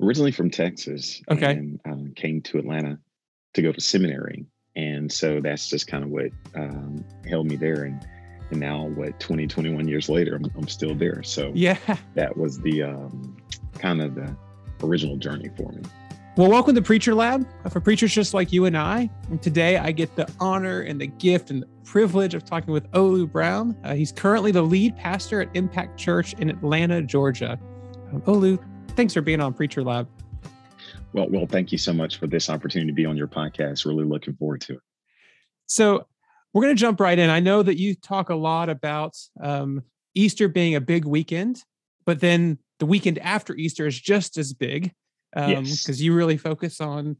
Originally from Texas. Okay. And um, came to Atlanta to go to seminary. And so that's just kind of what um, held me there. And, and now, what, 20, 21 years later, I'm, I'm still there. So Yeah. that was the um, kind of the original journey for me. Well, welcome to Preacher Lab for preachers just like you and I. And today I get the honor and the gift and the privilege of talking with Olu Brown. Uh, he's currently the lead pastor at Impact Church in Atlanta, Georgia. Um, Olu, thanks for being on Preacher Lab. Well, well, thank you so much for this opportunity to be on your podcast. Really looking forward to it. So we're going to jump right in. I know that you talk a lot about um, Easter being a big weekend, but then the weekend after Easter is just as big because Yes. you really focus on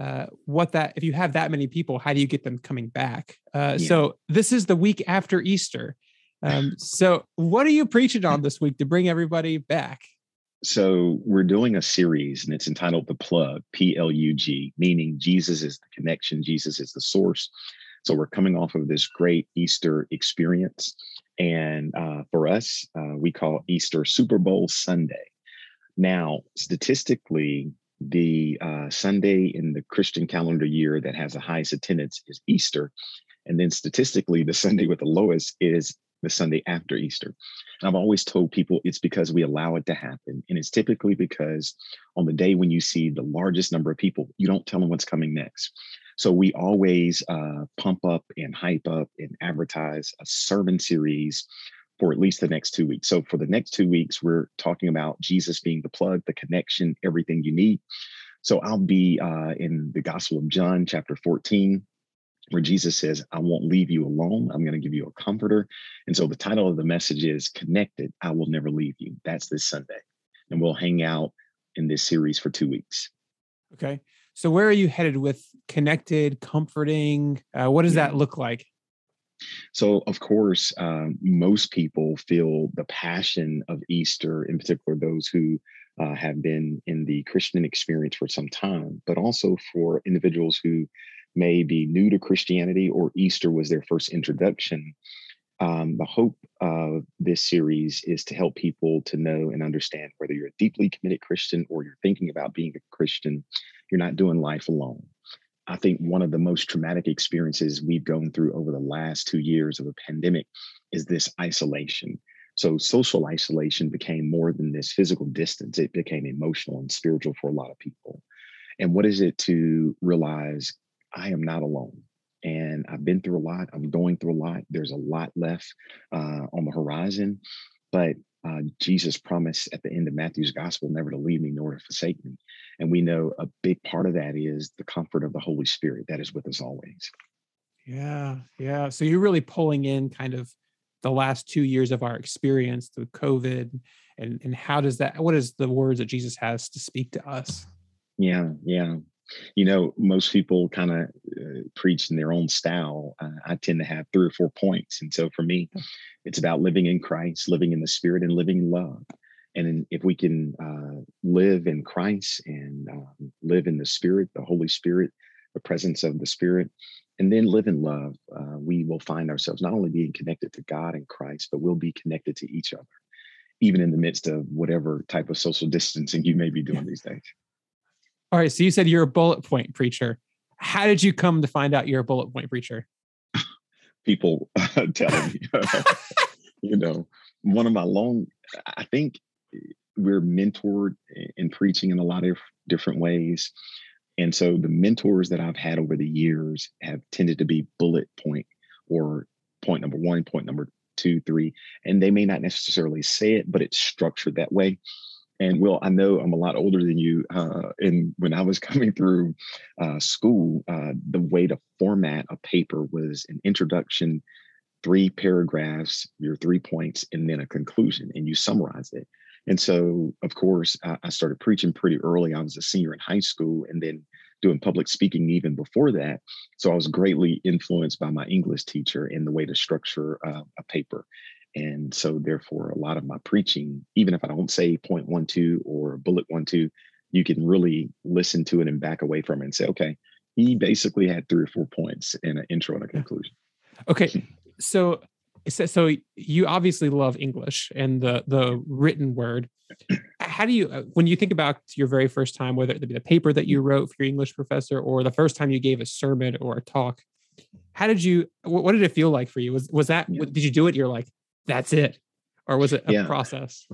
uh, what that if you have that many people, how do you get them coming back? Uh, Yeah. So this is the week after Easter. Um, so what are you preaching on this week to bring everybody back? So we're doing a series and it's entitled The Plug, P L U G, meaning Jesus is the connection, Jesus is the source. So we're coming off of this great Easter experience. And uh, for us, uh, we call Easter Super Bowl Sunday. Now, statistically, the uh, Sunday in the Christian calendar year that has the highest attendance is Easter. And then statistically, the Sunday with the lowest is the Sunday after Easter. And I've always told people it's because we allow it to happen. And it's typically because on the day when you see the largest number of people, you don't tell them what's coming next. So we always uh, pump up and hype up and advertise a sermon series for at least the next two weeks. So for the next two weeks, we're talking about Jesus being the plug, the connection, everything you need. So I'll be uh, in the Gospel of John, chapter 14, where Jesus says, I won't leave you alone. I'm going to give you a comforter. And so the title of the message is Connected, I Will Never Leave You. That's this Sunday. And we'll hang out in this series for two weeks. Okay. So where are you headed with connected, comforting? Uh, what does Yeah. that look like? So, of course, um, most people feel the passion of Easter, in particular, those who uh, have been in the Christian experience for some time, but also for individuals who may be new to Christianity or Easter was their first introduction. Um, the hope of this series is to help people to know and understand whether you're a deeply committed Christian or you're thinking about being a Christian, you're not doing life alone. I think one of the most traumatic experiences we've gone through over the last two years of a pandemic is this isolation. So, social isolation became more than this physical distance, it became emotional and spiritual for a lot of people. And what is it to realize I am not alone? And I've been through a lot, I'm going through a lot. There's a lot left uh, on the horizon, but uh, Jesus promised at the end of Matthew's gospel never to leave me nor to forsake me. And we know a big part of that is the comfort of the Holy Spirit that is with us always. Yeah, yeah. So you're really pulling in kind of the last two years of our experience through COVID, and and how does that? What is the words that Jesus has to speak to us? Yeah, yeah. You know, most people kind of uh, preach in their own style. Uh, I tend to have three or four points. And so for me, it's about living in Christ, living in the Spirit, and living in love. And then if we can uh, live in Christ and um, live in the Spirit, the Holy Spirit, the presence of the Spirit, and then live in love, uh, we will find ourselves not only being connected to God and Christ, but we'll be connected to each other, even in the midst of whatever type of social distancing you may be doing these days. All right. So you said you're a bullet point preacher. How did you come to find out you're a bullet point preacher? People uh, telling me, you know, one of my long, I think we're mentored in preaching in a lot of different ways. And so the mentors that I've had over the years have tended to be bullet point or point number one, point number two, three. And they may not necessarily say it, but it's structured that way. And Will, I know I'm a lot older than you. Uh, and when I was coming through uh, school, uh, the way to format a paper was an introduction, three paragraphs, your three points, and then a conclusion, and you summarize it. And so, of course, I, I started preaching pretty early. I was a senior in high school and then doing public speaking even before that. So I was greatly influenced by my English teacher in the way to structure uh, a paper. And so, therefore, a lot of my preaching, even if I don't say point one, two or bullet one, two, you can really listen to it and back away from it and say, okay, he basically had three or four points in an intro and a conclusion. Okay. So so, you obviously love English and the the written word. How do you, uh, when you think about your very first time, whether it be the paper that you wrote for your English professor or the first time you gave a sermon or a talk, how did you? What did it feel like for you? Was was that? Yeah. Did you do it? You're like, that's it, or was it a yeah. process?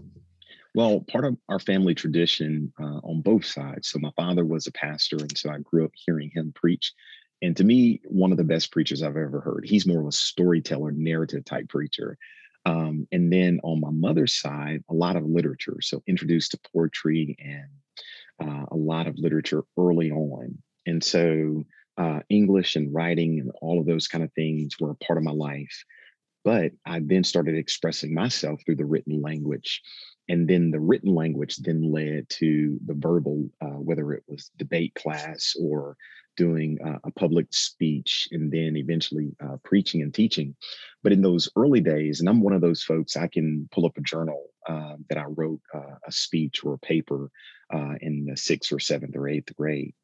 Well, part of our family tradition uh, on both sides. So my father was a pastor, and so I grew up hearing him preach. And to me, one of the best preachers I've ever heard. He's more of a storyteller, narrative type preacher. Um, and then on my mother's side, a lot of literature. So introduced to poetry and uh, a lot of literature early on. And so uh, English and writing and all of those kind of things were a part of my life. But I then started expressing myself through the written language. And then the written language then led to the verbal, uh, whether it was debate class or doing uh, a public speech and then eventually uh, preaching and teaching. But in those early days, and I'm one of those folks, I can pull up a journal uh, that I wrote uh, a speech or a paper uh, in the sixth or seventh or eighth grade.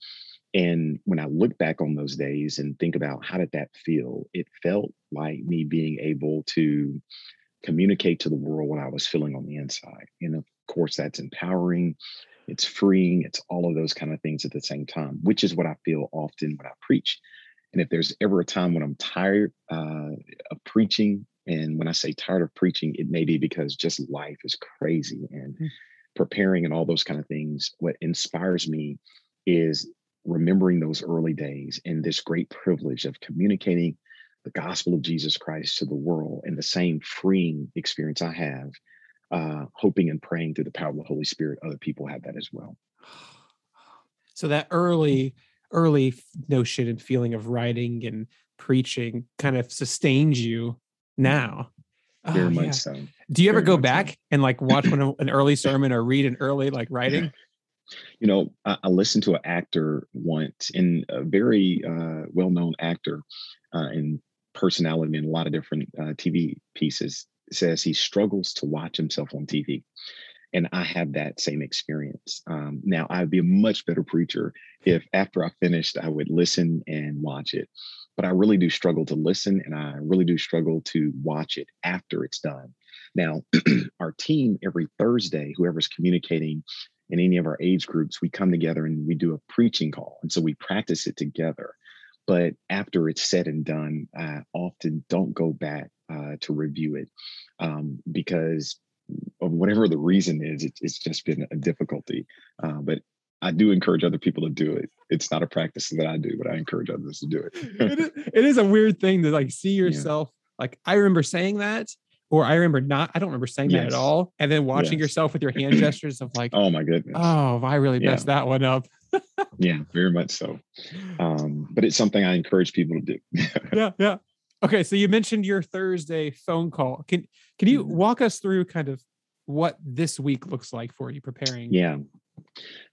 And when I look back on those days and think about how did that feel, it felt like me being able to communicate to the world what I was feeling on the inside. And of course, that's empowering it's freeing, it's all of those kind of things at the same time, which is what I feel often when I preach. And if there's ever a time when I'm tired uh, of preaching, and when I say tired of preaching, it may be because just life is crazy and mm. preparing and all those kind of things. What inspires me is remembering those early days and this great privilege of communicating the gospel of Jesus Christ to the world and the same freeing experience I have uh, hoping and praying through the power of the Holy Spirit, other people have that as well. So that early, early notion and feeling of writing and preaching kind of sustains you now. Very oh, much yeah. so. Do you ever go back so. and like watch one, an early sermon or read an early like writing? You know, I, I listened to an actor once, and a very uh, well-known actor uh, and personality in a lot of different uh, TV pieces says he struggles to watch himself on TV. And I have that same experience. Um, now, I'd be a much better preacher if after I finished, I would listen and watch it. But I really do struggle to listen and I really do struggle to watch it after it's done. Now, our team every Thursday, whoever's communicating in any of our age groups, we come together and we do a preaching call. And so we practice it together. But after it's said and done, I often don't go back uh, to review it um, because of whatever the reason is, it, it's just been a difficulty. Uh, but I do encourage other people to do it. It's not a practice that I do, but I encourage others to do it. it, is, it is a weird thing to like see yourself. Yeah. Like I remember saying that, or I remember not. I don't remember saying yes. that at all. And then watching yes. yourself with your hand gestures of like, oh my goodness, oh, I really yeah. messed that one up. yeah, very much so. Um, but it's something I encourage people to do. yeah, yeah. Okay, so you mentioned your Thursday phone call. Can can you mm-hmm. walk us through kind of what this week looks like for you preparing? Yeah.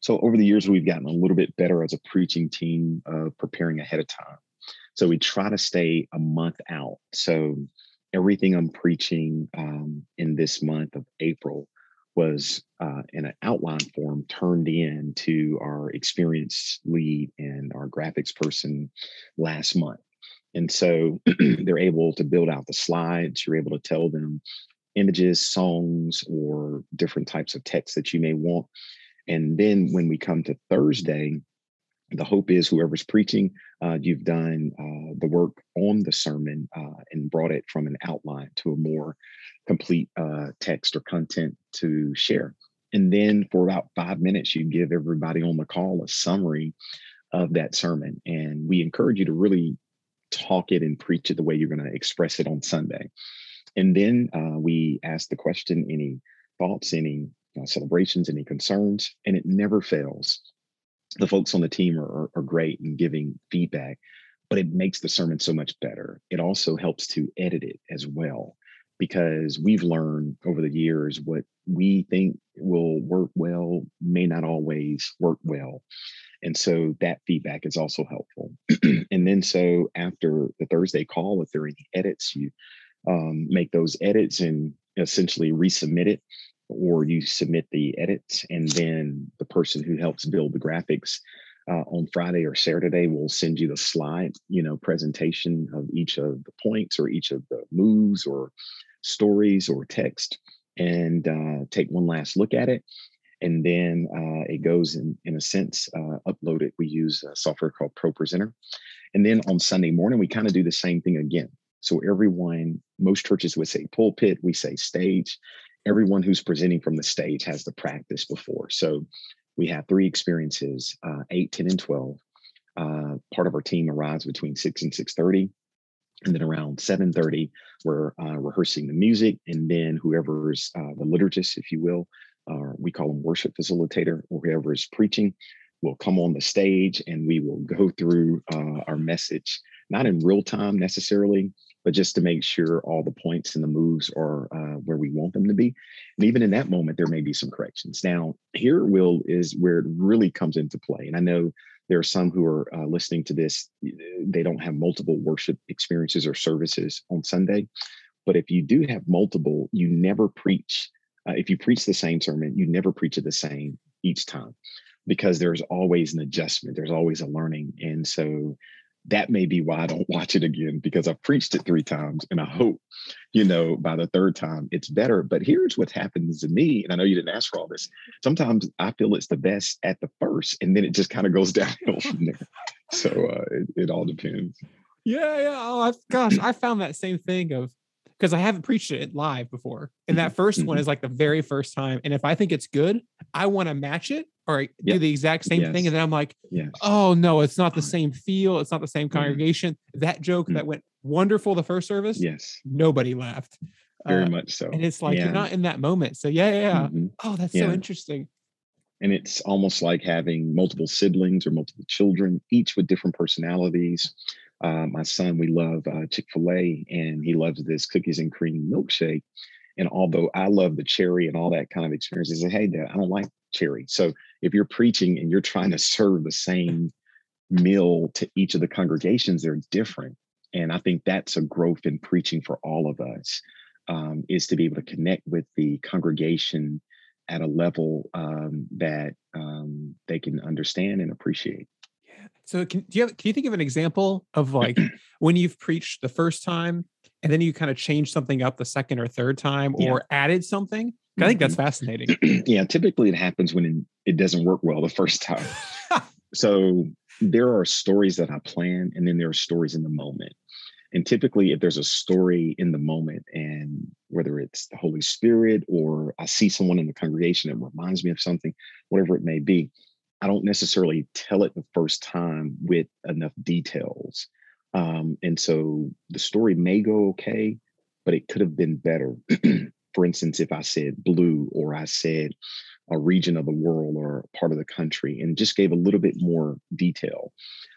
So over the years, we've gotten a little bit better as a preaching team of preparing ahead of time. So we try to stay a month out. So everything I'm preaching um, in this month of April was uh, in an outline form turned in to our experience lead and our graphics person last month. And so they're able to build out the slides. You're able to tell them images, songs, or different types of text that you may want. And then when we come to Thursday, the hope is whoever's preaching, uh, you've done uh, the work on the sermon uh, and brought it from an outline to a more complete uh, text or content to share. And then for about five minutes, you give everybody on the call a summary of that sermon. And we encourage you to really talk it and preach it the way you're going to express it on Sunday. And then uh, we ask the question any thoughts, any uh, celebrations, any concerns, and it never fails. The folks on the team are, are great in giving feedback, but it makes the sermon so much better. It also helps to edit it as well because we've learned over the years what we think will work well may not always work well. And so that feedback is also helpful. and then so after the Thursday call, if there are any edits, you um, make those edits and essentially resubmit it, or you submit the edits, and then the person who helps build the graphics uh, on Friday or Saturday, we'll send you the slide, you know, presentation of each of the points or each of the moves or stories or text and uh, take one last look at it. And then uh, it goes in, in a sense, uh, uploaded. We use a software called ProPresenter. And then on Sunday morning, we kind of do the same thing again. So everyone, most churches would say pulpit, we say stage. Everyone who's presenting from the stage has the practice before. So we have three experiences, uh, 8, 10, and 12. Uh, part of our team arrives between 6 and 6.30. And then around 7.30, we're uh, rehearsing the music. And then whoever's uh, the liturgist, if you will, we call them worship facilitator, or whoever is preaching, will come on the stage and we will go through uh, our message, not in real time necessarily, but just to make sure all the points and the moves are uh, where we want them to be. And even in that moment, there may be some corrections. Now, here, Will, is where it really comes into play. And I know there are some who are uh, listening to this, they don't have multiple worship experiences or services on Sunday. But if you do have multiple, you never preach. Uh, if you preach the same sermon, you never preach it the same each time because there's always an adjustment, there's always a learning. And so that may be why I don't watch it again because I've preached it three times and I hope, you know, by the third time it's better. But here's what happens to me. And I know you didn't ask for all this. Sometimes I feel it's the best at the first and then it just kind of goes downhill from there. So uh, it, it all depends. Yeah, yeah. Oh, I've, gosh, I found that same thing of because I haven't preached it live before. And that 1st mm-hmm. one is like the very first time. And if I think it's good, I want to match it or yep. do the exact same yes. thing. And then I'm like, yes. oh no, it's not the same feel. It's not the same mm-hmm. congregation. Mm-hmm. That joke mm-hmm. that went wonderful the first service. Yes. Nobody laughed. Very uh, much so. And it's like yeah. you're not in that moment. So yeah, yeah. yeah. Mm-hmm. Oh, that's yeah. so interesting. And it's almost like having multiple siblings or multiple children, each with different personalities. Uh, my son, we love uh, Chick fil A, and he loves this cookies and cream milkshake. And although I love the cherry and all that kind of experience, he said, Hey, Dad, I don't like cherry. So if you're preaching and you're trying to serve the same meal to each of the congregations, they're different. And I think that's a growth in preaching for all of us um, is to be able to connect with the congregation at a level um, that um, they can understand and appreciate. Yeah. So can do you have, can you think of an example of like when you've preached the first time and then you kind of changed something up the second or third time or yeah. added something? I think that's mm-hmm. fascinating. yeah, typically it happens when it doesn't work well the first time. so there are stories that I plan and then there are stories in the moment. And typically, if there's a story in the moment, and whether it's the Holy Spirit or I see someone in the congregation that reminds me of something, whatever it may be, I don't necessarily tell it the first time with enough details. Um, and so the story may go okay, but it could have been better. For instance, if I said blue or I said a region of the world or part of the country and just gave a little bit more detail.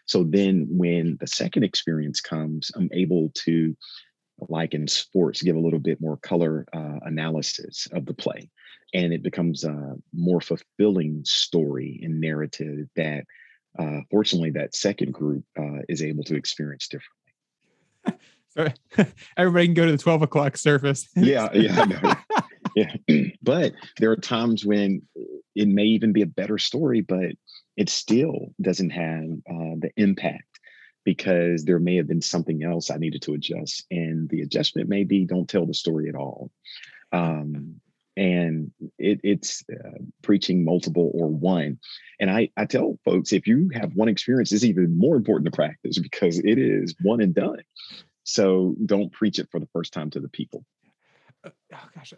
So then when the second experience comes, I'm able to, like in sports, give a little bit more color uh, analysis of the play and it becomes a more fulfilling story and narrative that uh, fortunately that second group uh, is able to experience differently everybody can go to the 12 o'clock service yeah yeah yeah but there are times when it may even be a better story but it still doesn't have uh, the impact because there may have been something else I needed to adjust. And the adjustment may be don't tell the story at all. Um, and it, it's uh, preaching multiple or one and I, I tell folks if you have one experience it's even more important to practice because it is one and done so don't preach it for the first time to the people uh, oh gosh uh,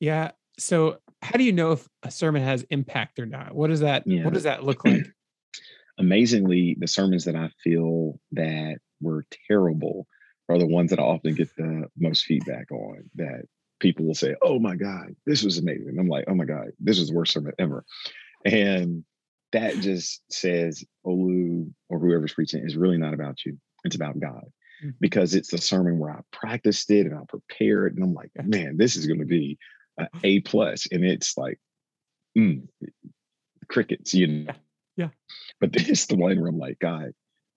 yeah so how do you know if a sermon has impact or not what does that yeah. what does that look like amazingly the sermons that i feel that were terrible are the ones that i often get the most feedback on that people will say, "Oh my God, this was amazing." I'm like, "Oh my God, this was the worst sermon ever," and that just says Olu or whoever's preaching is really not about you. It's about God. Mm-hmm. Because it's the sermon where I practiced it and I prepared, and I'm like, man, this is going to be an A plus, and it's like, mm, crickets, you know. Yeah. But this is the one where I'm like, God,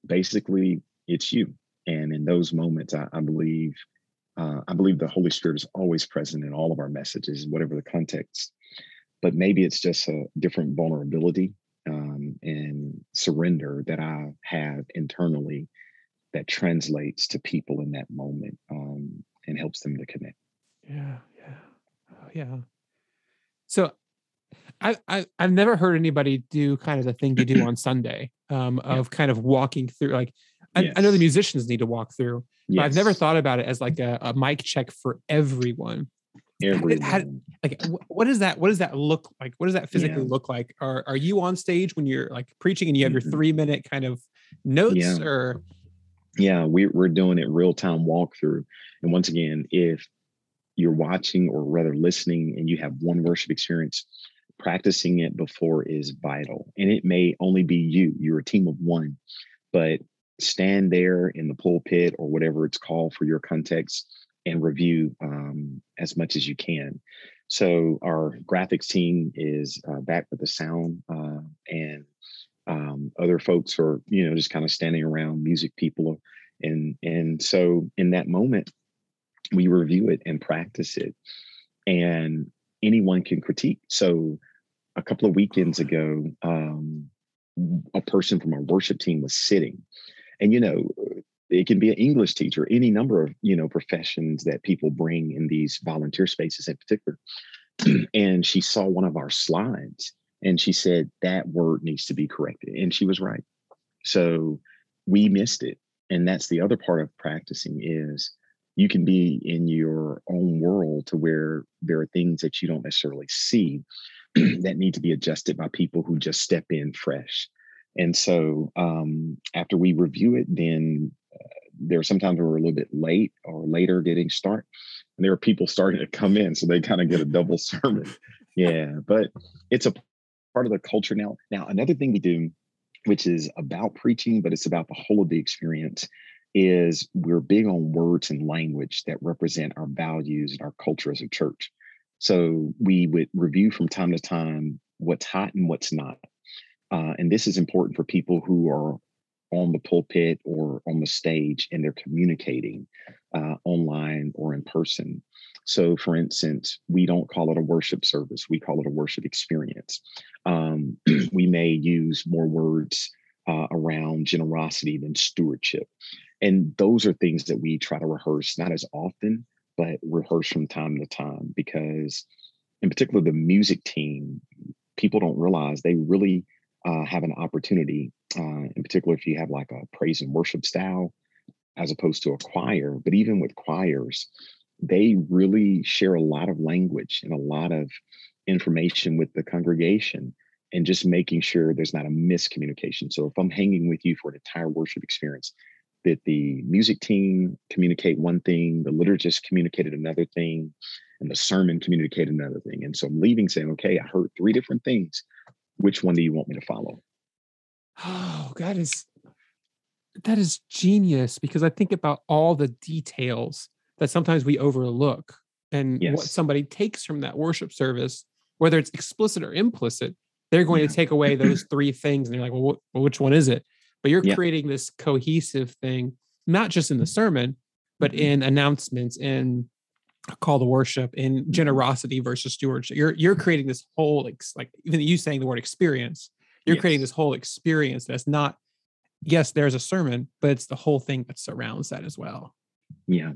basically, it's you. And in those moments, I, I believe uh, I believe the Holy Spirit is always present in all of our messages, whatever the context. But maybe it's just a different vulnerability, um, and surrender that I have internally that translates to people in that moment um, and helps them to connect. Yeah, yeah, oh, yeah. So, I, I I've never heard anybody do kind of the thing you do on Sunday um, of yeah. kind of walking through. Like, I, yes. I, know the musicians need to walk through, yes. but I've never thought about it as like a, a mic check for everyone. Everyone. How, like, what does that? What does that look like? What does that physically yeah. look like? Are Are you on stage when you're like preaching and you have your mm-hmm. three minute kind of notes, yeah. or yeah, we, we're doing it real time walkthrough. And once again, if you're watching or rather listening and you have one worship experience, practicing it before is vital. And it may only be you, you're a team of one, but stand there in the pulpit or whatever it's called for your context and review um, as much as you can. So our graphics team is uh, back with the sound uh, and um, other folks are you know just kind of standing around music people and and so in that moment we review it and practice it and anyone can critique. So a couple of weekends ago um, a person from our worship team was sitting and you know it can be an english teacher any number of you know professions that people bring in these volunteer spaces in particular and she saw one of our slides and she said that word needs to be corrected and she was right. So we missed it and that's the other part of practicing is you can be in your own world to where there are things that you don't necessarily see that need to be adjusted by people who just step in fresh. And so um, after we review it then uh, there are sometimes we're a little bit late or later getting start and there are people starting to come in so they kind of get a double sermon. Yeah but it's a part of the culture now. Now, another thing we do, which is about preaching, but it's about the whole of the experience, is we're big on words and language that represent our values and our culture as a church. So we would review from time to time what's hot and what's not. Uh, and this is important for people who are on the pulpit or on the stage and they're communicating uh, online or in person. So, for instance, we don't call it a worship service, we call it a worship experience. Um, we may use more words uh, around generosity than stewardship. And those are things that we try to rehearse, not as often, but rehearse from time to time because, in particular, the music team, people don't realize they really uh, have an opportunity, uh, in particular, if you have like a praise and worship style as opposed to a choir. But even with choirs, they really share a lot of language and a lot of information with the congregation and just making sure there's not a miscommunication. So if I'm hanging with you for an entire worship experience, that the music team communicate one thing, the liturgist communicated another thing, and the sermon communicated another thing. And so I'm leaving saying, okay, I heard three different things. Which one do you want me to follow? Oh, that is that is genius because I think about all the details that sometimes we overlook and yes. what somebody takes from that worship service, whether it's explicit or implicit, they're going yeah. to take away those three things. And they're like, well, well which one is it? But you're yeah. creating this cohesive thing, not just in the sermon, but mm-hmm. in announcements, in call to worship, in mm-hmm. generosity versus stewardship. You're you're creating this whole like, like even you saying the word experience, you're yes. creating this whole experience that's not, yes, there's a sermon, but it's the whole thing that surrounds that as well. Yeah.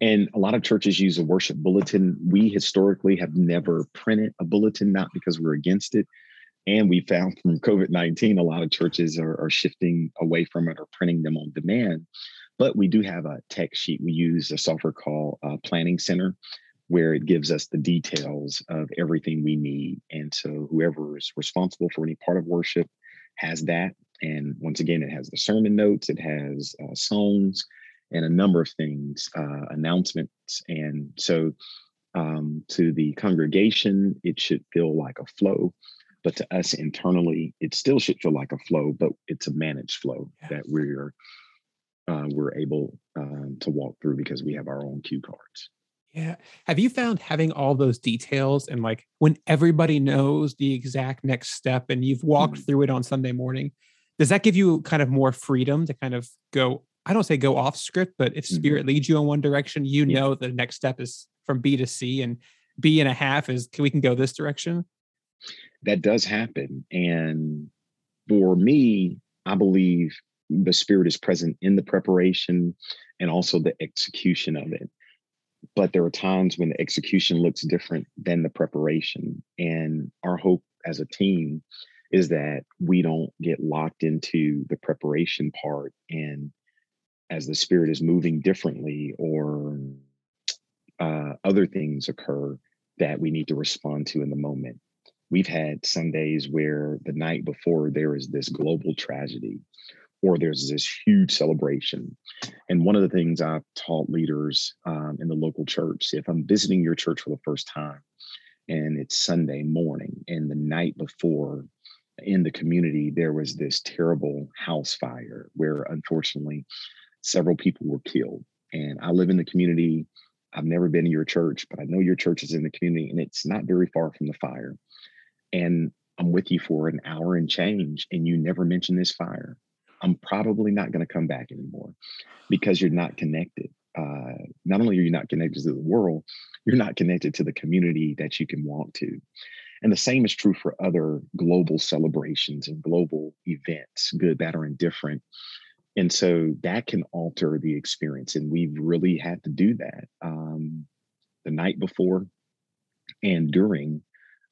And a lot of churches use a worship bulletin. We historically have never printed a bulletin, not because we're against it. And we found from COVID 19, a lot of churches are, are, shifting away from it or printing them on demand. But we do have a tech sheet. We use a software called uh, Planning Center, where it gives us the details of everything we need. And so whoever is responsible for any part of worship has that. And once again, it has the sermon notes, it has uh, songs, and a number of things, uh, announcements. And so um, to the congregation, it should feel like a flow. But to us internally, it still should feel like a flow, but it's a managed flow that we're uh, we're able um, to walk through because we have our own cue cards. Yeah. Have you found having all those details and like when everybody knows the exact next step and you've walked mm-hmm. through it on Sunday morning, does that give you kind of more freedom to kind of go I don't say go off script, but if mm-hmm. spirit mm-hmm. leads you in one direction, you yeah. know the next step is from B to C and B and a half is we can go this direction. That does happen. And for me, I believe the Spirit is present in the preparation and also the execution of it. But there are times when the execution looks different than the preparation. And our hope as a team is that we don't get locked into the preparation part and as the spirit is moving differently or uh, other things occur that we need to respond to in the moment we've had some days where the night before there is this global tragedy or there's this huge celebration. And one of the things I've taught leaders um, in the local church if I'm visiting your church for the first time and it's Sunday morning and the night before in the community there was this terrible house fire where unfortunately several people were killed. And I live in the community. I've never been to your church, but I know your church is in the community and it's not very far from the fire and I'm with you for an hour and change, and you never mention this fire, I'm probably not going to come back anymore because you're not connected. Uh, not only are you not connected to the world, you're not connected to the community that you can walk to. And the same is true for other global celebrations and global events, good, bad, or indifferent. And so that can alter the experience. And we've really had to do that um, the night before and during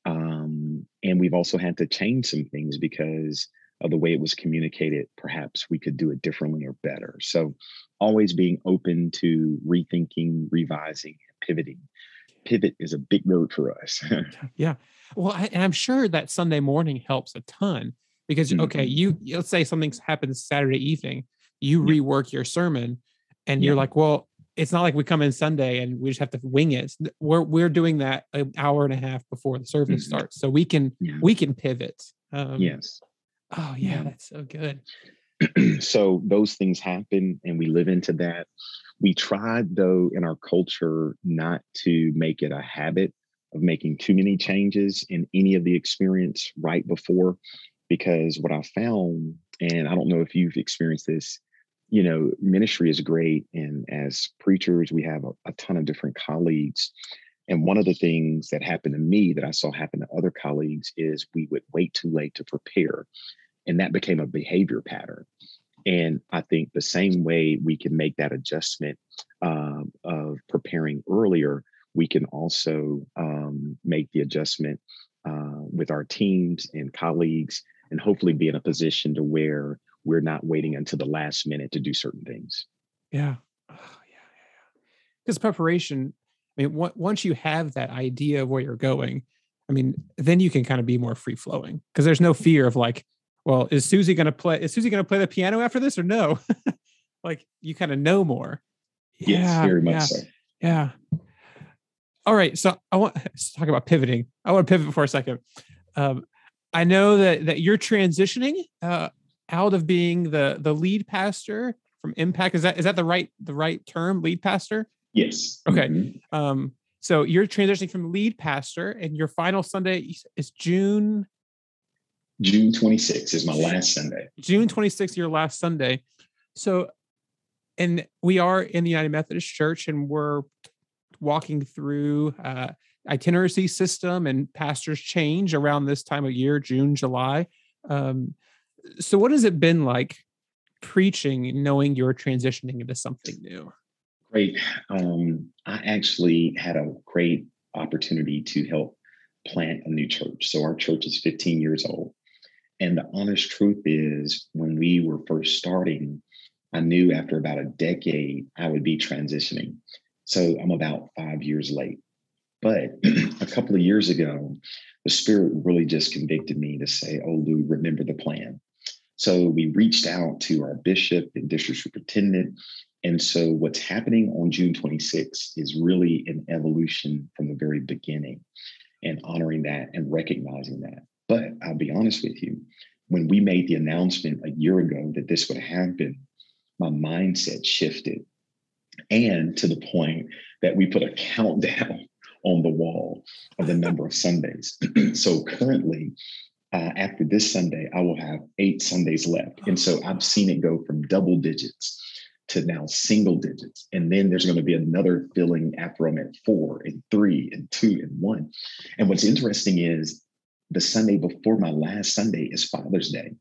um, and we've also had to change some things because of the way it was communicated. Perhaps we could do it differently or better. So, always being open to rethinking, revising, and pivoting. Pivot is a big word for us. yeah. Well, I, and I'm sure that Sunday morning helps a ton because, mm-hmm. okay, you let's say something happens Saturday evening, you yeah. rework your sermon, and yeah. you're like, well, it's not like we come in Sunday and we just have to wing it. We're we're doing that an hour and a half before the service mm-hmm. starts, so we can yeah. we can pivot. Um, yes. Oh yeah, that's so good. so those things happen, and we live into that. We tried though in our culture not to make it a habit of making too many changes in any of the experience right before, because what I found, and I don't know if you've experienced this you know, ministry is great. And as preachers, we have a, a, ton of different colleagues. And one of the things that happened to me that I saw happen to other colleagues is we would wait too late to prepare. And that became a behavior pattern. And I think the same way we can make that adjustment um, of preparing earlier, we can also um, make the adjustment uh, with our teams and colleagues and hopefully be in a position to where we're not waiting until the last minute to do certain things. Yeah. Oh, yeah, yeah, Because preparation, I mean, once you have that idea of where you're going, I mean, then you can kind of be more free flowing because there's no fear of like, well, is Susie going to play? Is Susie going to play the piano after this or no? like you kind of know more. Yes, yeah, very much yeah, so. Yeah. All right. So I want to talk about pivoting. I want to pivot for a second. Um, I know that that you're transitioning. Uh, out of being the the lead pastor from Impact. Is that is that the right the right term, lead pastor? Yes. Okay. Mm-hmm. Um, so you're transitioning from lead pastor, and your final Sunday is June. June 26th is my last Sunday. June 26th, your last Sunday. So, and we are in the United Methodist Church, and we're walking through uh, itinerancy system and pastors change around this time of year, June, July. Um, so what has it been like preaching knowing you're transitioning into something new great. Um, i actually had a great opportunity to help plant a new church. So our church is 15 years old. And the honest truth is when we were first starting i knew after about a decade i would be transitioning. So i'm about five years late. But a couple of years ago the spirit really just convicted me to say oh lou remember the plan. So we reached out to our bishop and district superintendent. And so what's happening on June 26th is really an evolution from the very beginning and honoring that and recognizing that. But I'll be honest with you, when we made the announcement a year ago that this would happen, my mindset shifted. And to the point that we put a countdown on the wall of the number of Sundays. so currently, uh, after this Sunday, I will have eight Sundays left. And so I've seen it go from double digits to now single digits. And then there's going to be another filling after I'm at four and three and two and one. And what's interesting is the Sunday before my last Sunday is Father's Day.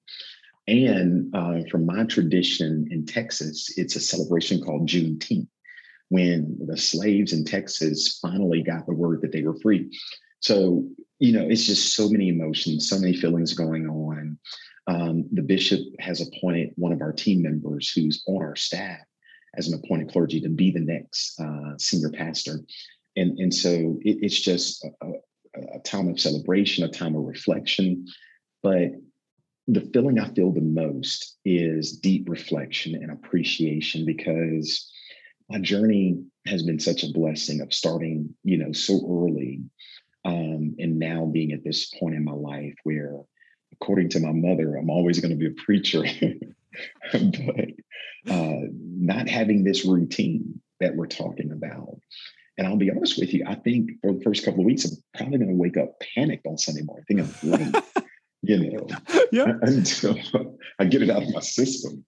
And uh, from my tradition in Texas, it's a celebration called Juneteenth, when the slaves in Texas finally got the word that they were free. So, you know, it's just so many emotions, so many feelings going on. Um, the bishop has appointed one of our team members who's on our staff as an appointed clergy to be the next uh, senior pastor. And, and so it, it's just a, a time of celebration, a time of reflection. But the feeling I feel the most is deep reflection and appreciation because my journey has been such a blessing of starting, you know, so early um, and now being at this point in my life where, according to my mother, I'm always going to be a preacher. but uh, not having this routine that we're talking about. And I'll be honest with you, I think for the first couple of weeks, I'm probably going to wake up panicked on Sunday morning, thinking I'm late, you know, yeah. until I get it out of my system.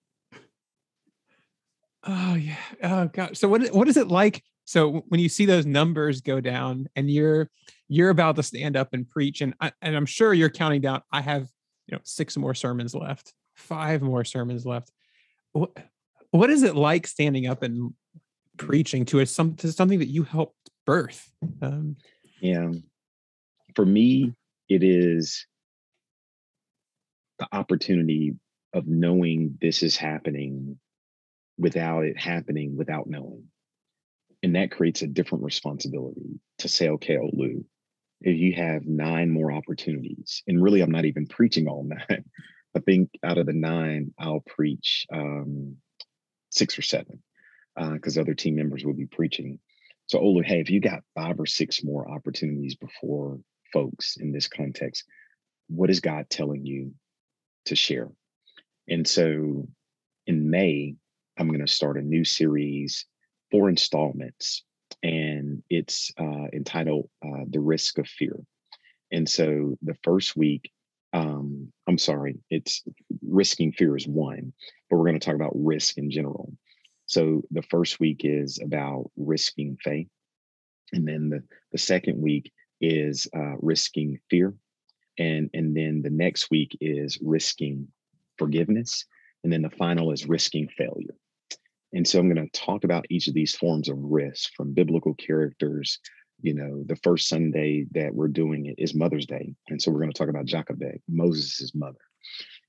Oh yeah. Oh god. So what what is it like? So when you see those numbers go down and you're you're about to stand up and preach, and I, and I'm sure you're counting down. I have you know six more sermons left, five more sermons left. What what is it like standing up and preaching to a some to something that you helped birth? Um, yeah, for me, it is the opportunity of knowing this is happening without it happening without knowing. And that creates a different responsibility to say, okay, Olu, if you have nine more opportunities, and really I'm not even preaching all nine. I think out of the nine, I'll preach um, six or seven because uh, other team members will be preaching. So, Olu, hey, if you got five or six more opportunities before folks in this context, what is God telling you to share? And so in May, I'm going to start a new series, four installments, and it's uh, entitled uh, The Risk of Fear. And so the first week, um, I'm sorry, it's risking fear is one, but we're going to talk about risk in general. So the first week is about risking faith. And then the, the second week is uh, risking fear. And, and then the next week is risking forgiveness. And then the final is risking failure. And so I'm going to talk about each of these forms of risk from biblical characters. You know, the first Sunday that we're doing it is Mother's Day. And so we're going to talk about Jochebed, Moses' mother,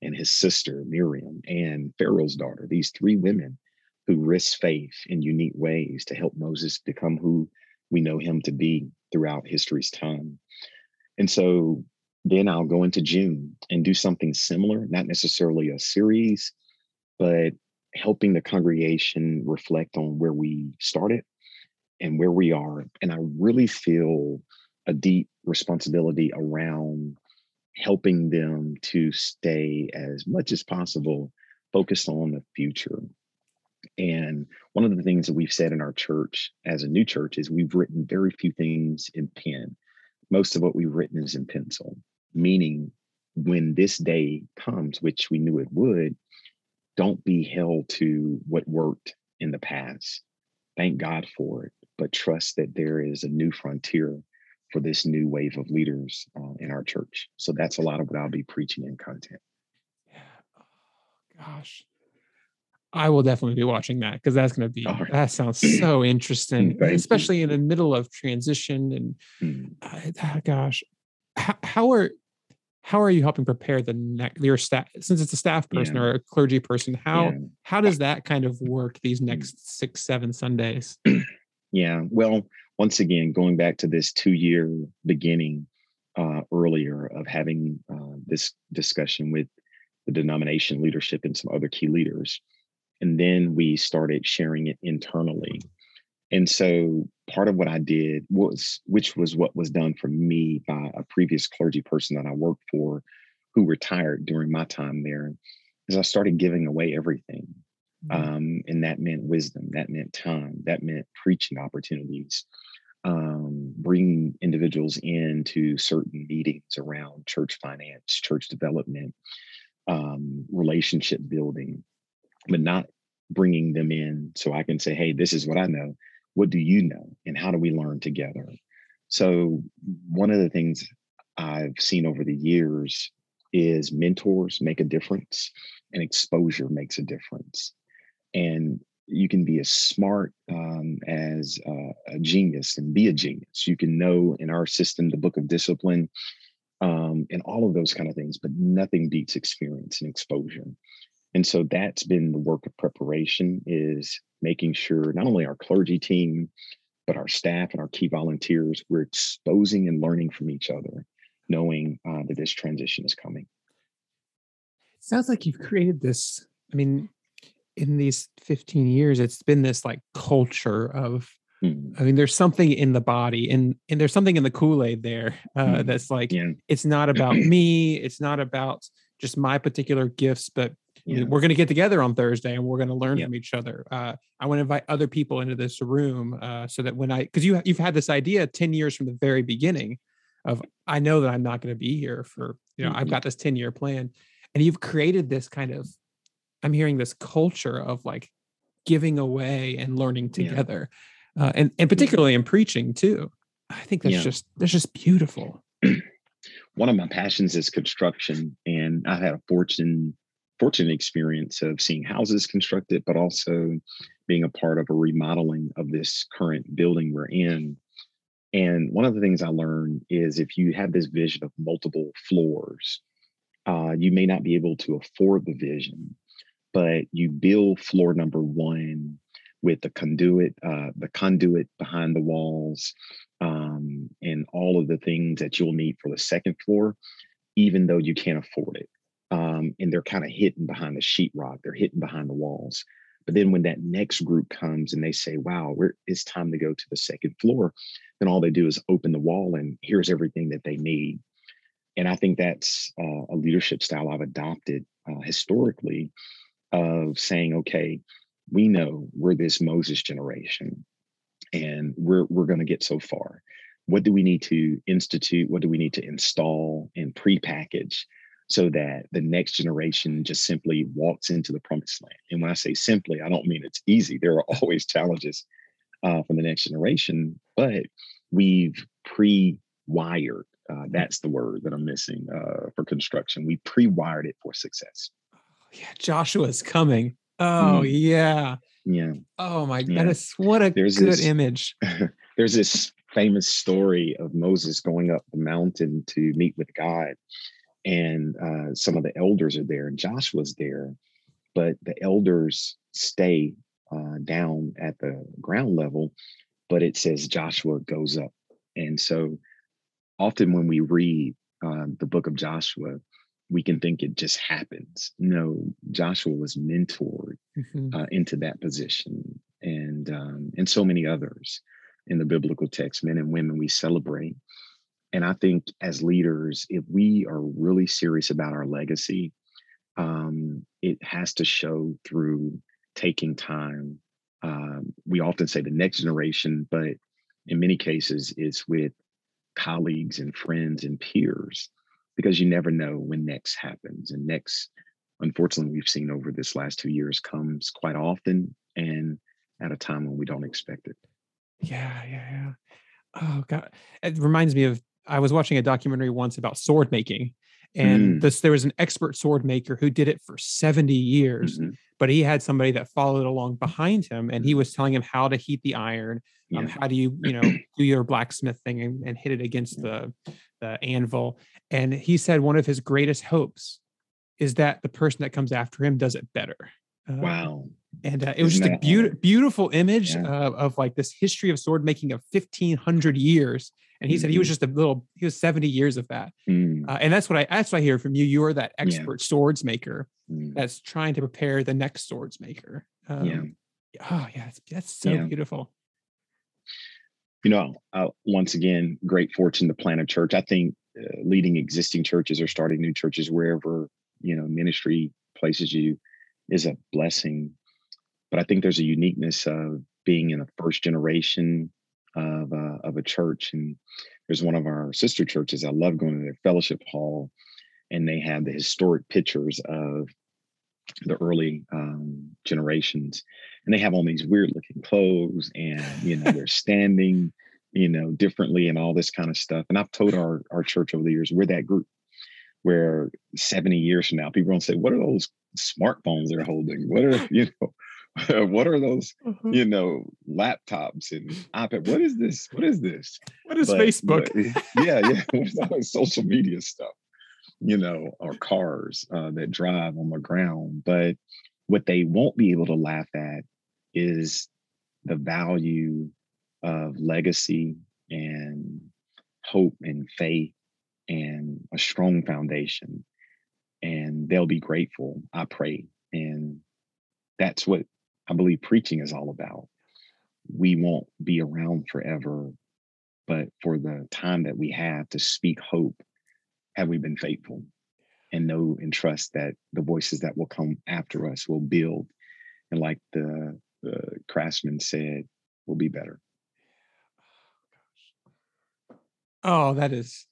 and his sister, Miriam, and Pharaoh's daughter, these three women who risked faith in unique ways to help Moses become who we know him to be throughout history's time. And so then I'll go into June and do something similar, not necessarily a series, but helping the congregation reflect on where we started and where we are. And I really feel a deep responsibility around helping them to stay as much as possible focused on the future. And one of the things that we've said in our church as a new church is we've written very few things in pen. Most of what we've written is in pencil, meaning when this day comes, which we knew it would, don't be held to what worked in the past. Thank God for it, but trust that there is a new frontier for this new wave of leaders uh, in our church. So that's a lot of what I'll be preaching in content. Yeah. Oh, gosh. I will definitely be watching that because that's going to be right. that sounds so interesting, especially you. in the middle of transition and mm. uh, gosh, how, how, are how are you helping prepare the next your staff since it's a staff person yeah. or a clergy person how yeah. how does that kind of work these next six seven sundays yeah well once again going back to this two year beginning uh, earlier of having uh, this discussion with the denomination leadership and some other key leaders and then we started sharing it internally and so part of what I did was, which was what was done for me by a previous clergy person that I worked for who retired during my time there, is I started giving away everything. Mm-hmm. Um, and that meant wisdom, that meant time, that meant preaching opportunities, um, bringing individuals into certain meetings around church finance, church development, um, relationship building, but not bringing them in so I can say, hey, this is what I know what do you know and how do we learn together so one of the things I've seen over the years is mentors make a difference and exposure makes a difference. And you can be as smart um, as uh, a genius and be a genius. You can know in our system the book of discipline um, and all of those kind of things, but nothing beats experience and exposure. And so that's been the work of preparation is making sure not only our clergy team, but our staff and our key volunteers, we're exposing and learning from each other, knowing uh, that this transition is coming. It sounds like you've created this. I mean, in these 15 years, it's been this like culture of Mm. I mean, there's something in the body, and and there's something in the Kool Aid there uh, mm. that's like yeah. it's not about me. It's not about just my particular gifts, but yeah. we're going to get together on Thursday and we're going to learn yeah. from each other. Uh, I want to invite other people into this room uh, so that when I, because you you've had this idea ten years from the very beginning of I know that I'm not going to be here for you know mm-hmm. I've got this ten year plan, and you've created this kind of I'm hearing this culture of like giving away and learning together uh, and and particularly in preaching too. I think that's yeah. just that's just beautiful. One of my passions is construction, and i've had a fortune fortunate experience of seeing houses constructed, but also being a part of a remodeling of this current building we're in. And one of the things I learned is if you have this vision of multiple floors, uh, you may not be able to afford the vision, but you build floor number one with the conduit, uh, the conduit behind the walls, um, and all of the things that you'll need for the second floor, even though you can't afford it. Um, and they're kind of hidden behind the sheetrock, they're hidden behind the walls. But then when that next group comes and they say, wow, it's time to go to the second floor, then all they do is open the wall and here's everything that they need. And I think that's uh, a leadership style I've adopted uh, historically of saying, okay, we know we're this Moses generation and we're we're going to get so far. What do we need to institute? What do we need to install and pre-package so that the next generation just simply walks into the promised land? And when I say simply, I don't mean it's easy. There are always challenges uh, for the next generation, but we've pre-wired. Uh, that's the word that I'm missing uh, for construction. We pre-wired it for success. Yeah, Joshua is coming. Oh mm. yeah. Yeah. Oh my yeah. goodness. What a there's good this, image. there's this famous story of Moses going up the mountain to meet with God. And uh, some of the elders are there, and Joshua's there, but the elders stay uh, down at the ground level, but it says Joshua goes up. And so often when we read uh, the book of Joshua, we can think it just happens. No, Joshua was mentored mm-hmm. uh, into that position, and um, and so many others in the biblical text, men and women we celebrate. And I think as leaders, if we are really serious about our legacy, um, it has to show through taking time. Um, we often say the next generation, but in many cases, it's with colleagues and friends and peers because you never know when next happens. And next, unfortunately, we've seen over this last two years comes quite often and at a time when we don't expect it. Yeah, yeah, yeah. Oh God, it reminds me of I was watching a documentary once about sword making, and mm. this there was an expert sword maker who did it for 70 years mm-hmm. but he had somebody that followed along behind him and he mm-hmm. was telling him how to heat the iron um, yeah. um, how do you you know do your blacksmith thing and, and hit it against the the anvil and he said one of his greatest hopes is that the person that comes after him does it better. Uh, wow. And uh, it was just a be- beautiful image yeah. uh, of like this history of sword making of 1500 years. And he mm-hmm. said he was mm-hmm. just a little, he was 70 years of that. Mm. Uh, and that's what I, that's what I hear from you. You are that expert yeah. swords maker mm. that's trying to prepare the next swords maker. Um, yeah. Oh yeah. That's, that's so yeah. beautiful. You know, uh, once again, great fortune to plant a church. I think uh, leading existing churches or starting new churches wherever you know ministry places you is a blessing but i think there's a uniqueness of being in a first generation of uh, of a church and there's one of our sister churches i love going to their fellowship hall and they have the historic pictures of the early um, generations and they have all these weird looking clothes and you know they're standing you know, differently and all this kind of stuff. And I've told our our church over the years, we're that group where 70 years from now, people gonna say, What are those smartphones they're holding? What are, you know, what are those, mm-hmm. you know, laptops and iPad? What is this? What is this? What is but, Facebook? But, yeah, yeah. What's all this social media stuff? You know, or cars uh, that drive on the ground. But what they won't be able to laugh at is the value of legacy and hope and faith and a strong foundation. And they'll be grateful, I pray. And that's what I believe preaching is all about. We won't be around forever, but for the time that we have to speak hope, have we been faithful? And know and trust that the voices that will come after us will build. And like the, the craftsman said, will be better. Oh, that is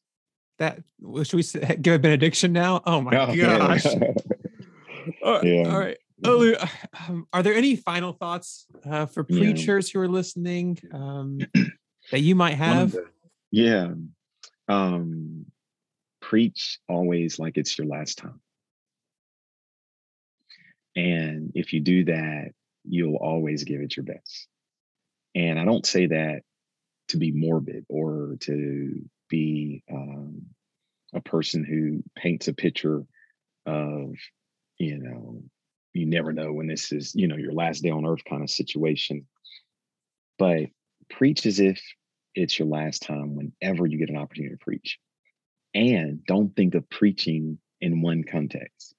that. Should we give a benediction now? Oh my oh, gosh! all, yeah. all right. Oh, um, are there any final thoughts uh, for preachers yeah. who are listening um, that you might have? The, yeah. Um, preach always like it's your last time. And if you do that, you'll always give it your best. And I don't say that to be morbid or to be um, a person who paints a picture of, you know, you never know when this is, you know, your last day on earth kind of situation. But preach as if it's your last time whenever you get an opportunity to preach. And don't think of preaching in one context.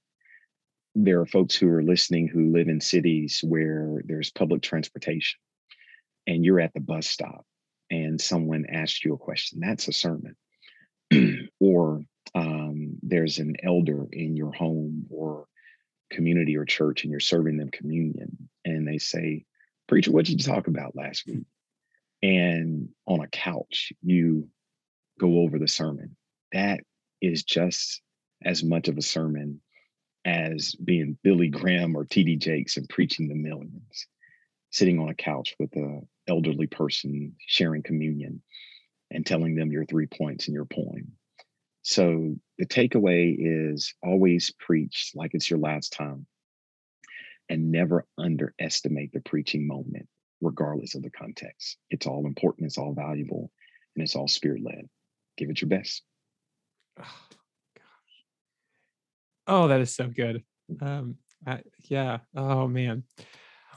There are folks who are listening who live in cities where there's public transportation and you're at the bus stop and someone asks you a question, that's a sermon. or um, there's an elder in your home or community or church and you're serving them communion and they say, Preacher, what did you talk about last week? And on a couch, you go over the sermon. That is just as much of a sermon as being Billy Graham or TD Jakes and preaching the millions, sitting on a couch with a elderly person sharing communion and telling them your three points in your poem. So the takeaway is always preach like it's your last time and never underestimate the preaching moment, regardless of the context. It's all important, it's all valuable, and it's all spirit led. Give it your best. Oh, gosh. oh that is so good. Um, I, yeah. Oh, man.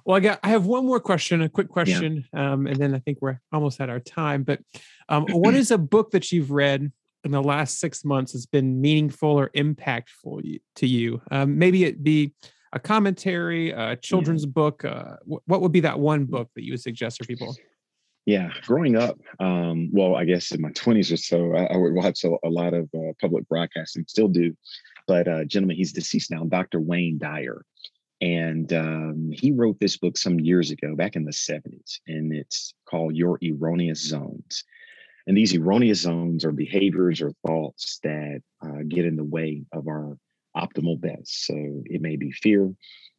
Well, I got I have one more question, a quick question, yeah. um, and then I think we're almost at our time. But um, what is a book that you've read in the last six months has been meaningful or impactful to you? Um, maybe it be a commentary, a children's yeah. book. Uh, what would be that one book that you would suggest for people? Yeah, growing up, um, well, I guess in my 20s or so, I, I would watch a, a lot of uh, public broadcasting, still do. But uh, gentleman, he's deceased now, Dr. Wayne Dyer. And um, he wrote this book some years ago, back in the 70s, and it's called Your Erroneous Zones. And these erroneous zones are behaviors or thoughts that uh, get in the way of our optimal best. So it may be fear,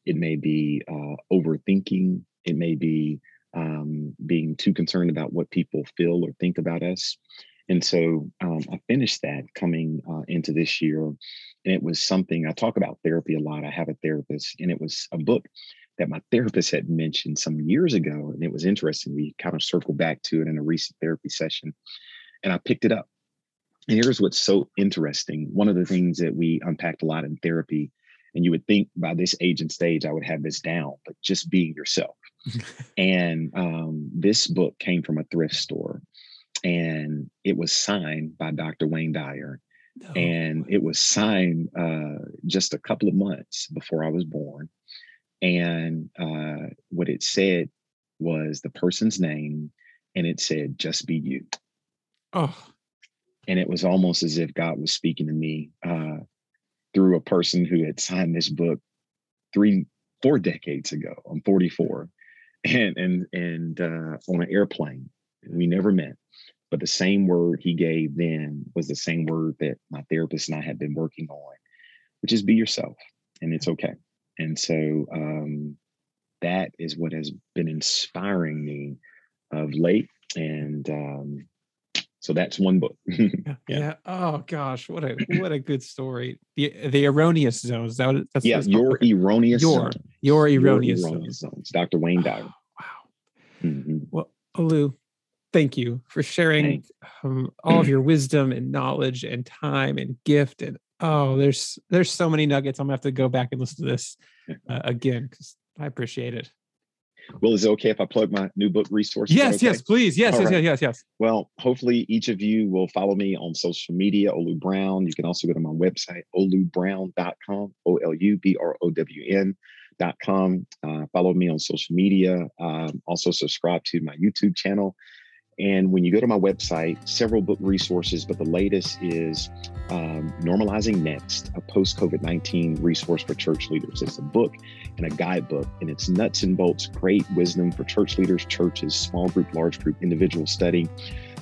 it may be uh, overthinking, it may be um, being too concerned about what people feel or think about us. And so um, I finished that coming uh, into this year. And it was something I talk about therapy a lot. I have a therapist, and it was a book that my therapist had mentioned some years ago. And it was interesting. We kind of circled back to it in a recent therapy session, and I picked it up. And here's what's so interesting one of the things that we unpacked a lot in therapy, and you would think by this age and stage, I would have this down, but just being yourself. and um, this book came from a thrift store and it was signed by Dr. Wayne Dyer. Oh. And it was signed uh, just a couple of months before I was born. And uh, what it said was the person's name, and it said, just be you. Oh. And it was almost as if God was speaking to me uh, through a person who had signed this book three, four decades ago. I'm 44. And and and uh, on an airplane. We never met but the same word he gave then was the same word that my therapist and I had been working on, which is be yourself and it's okay. And so um, that is what has been inspiring me of late and um, so that's one book. yeah. yeah. Oh gosh, what a what a good story. The the erroneous zones. That what that's yeah. Your erroneous your zones. your erroneous, your erroneous zones. zones. Dr. Wayne Dyer. Oh, wow. Mm-hmm. Well, Olu, thank you for sharing um, all of your wisdom and knowledge and time and gift and oh, there's there's so many nuggets. I'm gonna have to go back and listen to this uh, again because I appreciate it. Well, is it okay if I plug my new book resources? Yes, okay? yes, please. Yes, yes, right. yes, yes, yes. Well, hopefully each of you will follow me on social media, Olu Brown. You can also go to my website, olubrown.com, O L U B R O W N.com. Uh, follow me on social media. Um, also, subscribe to my YouTube channel. And when you go to my website, several book resources, but the latest is um, Normalizing Next, a post COVID 19 resource for church leaders. It's a book and a guidebook, and it's nuts and bolts, great wisdom for church leaders, churches, small group, large group, individual study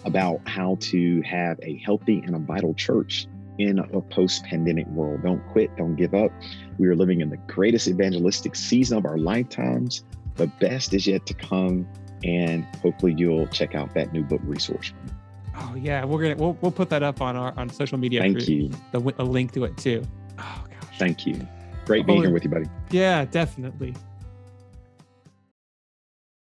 about how to have a healthy and a vital church in a post pandemic world. Don't quit, don't give up. We are living in the greatest evangelistic season of our lifetimes. The best is yet to come and hopefully you'll check out that new book resource. Oh yeah, we're gonna we'll, we'll put that up on our on social media. Thank you. The a link to it too. Oh gosh. Thank you. Great oh, being here with you, buddy. Yeah, definitely.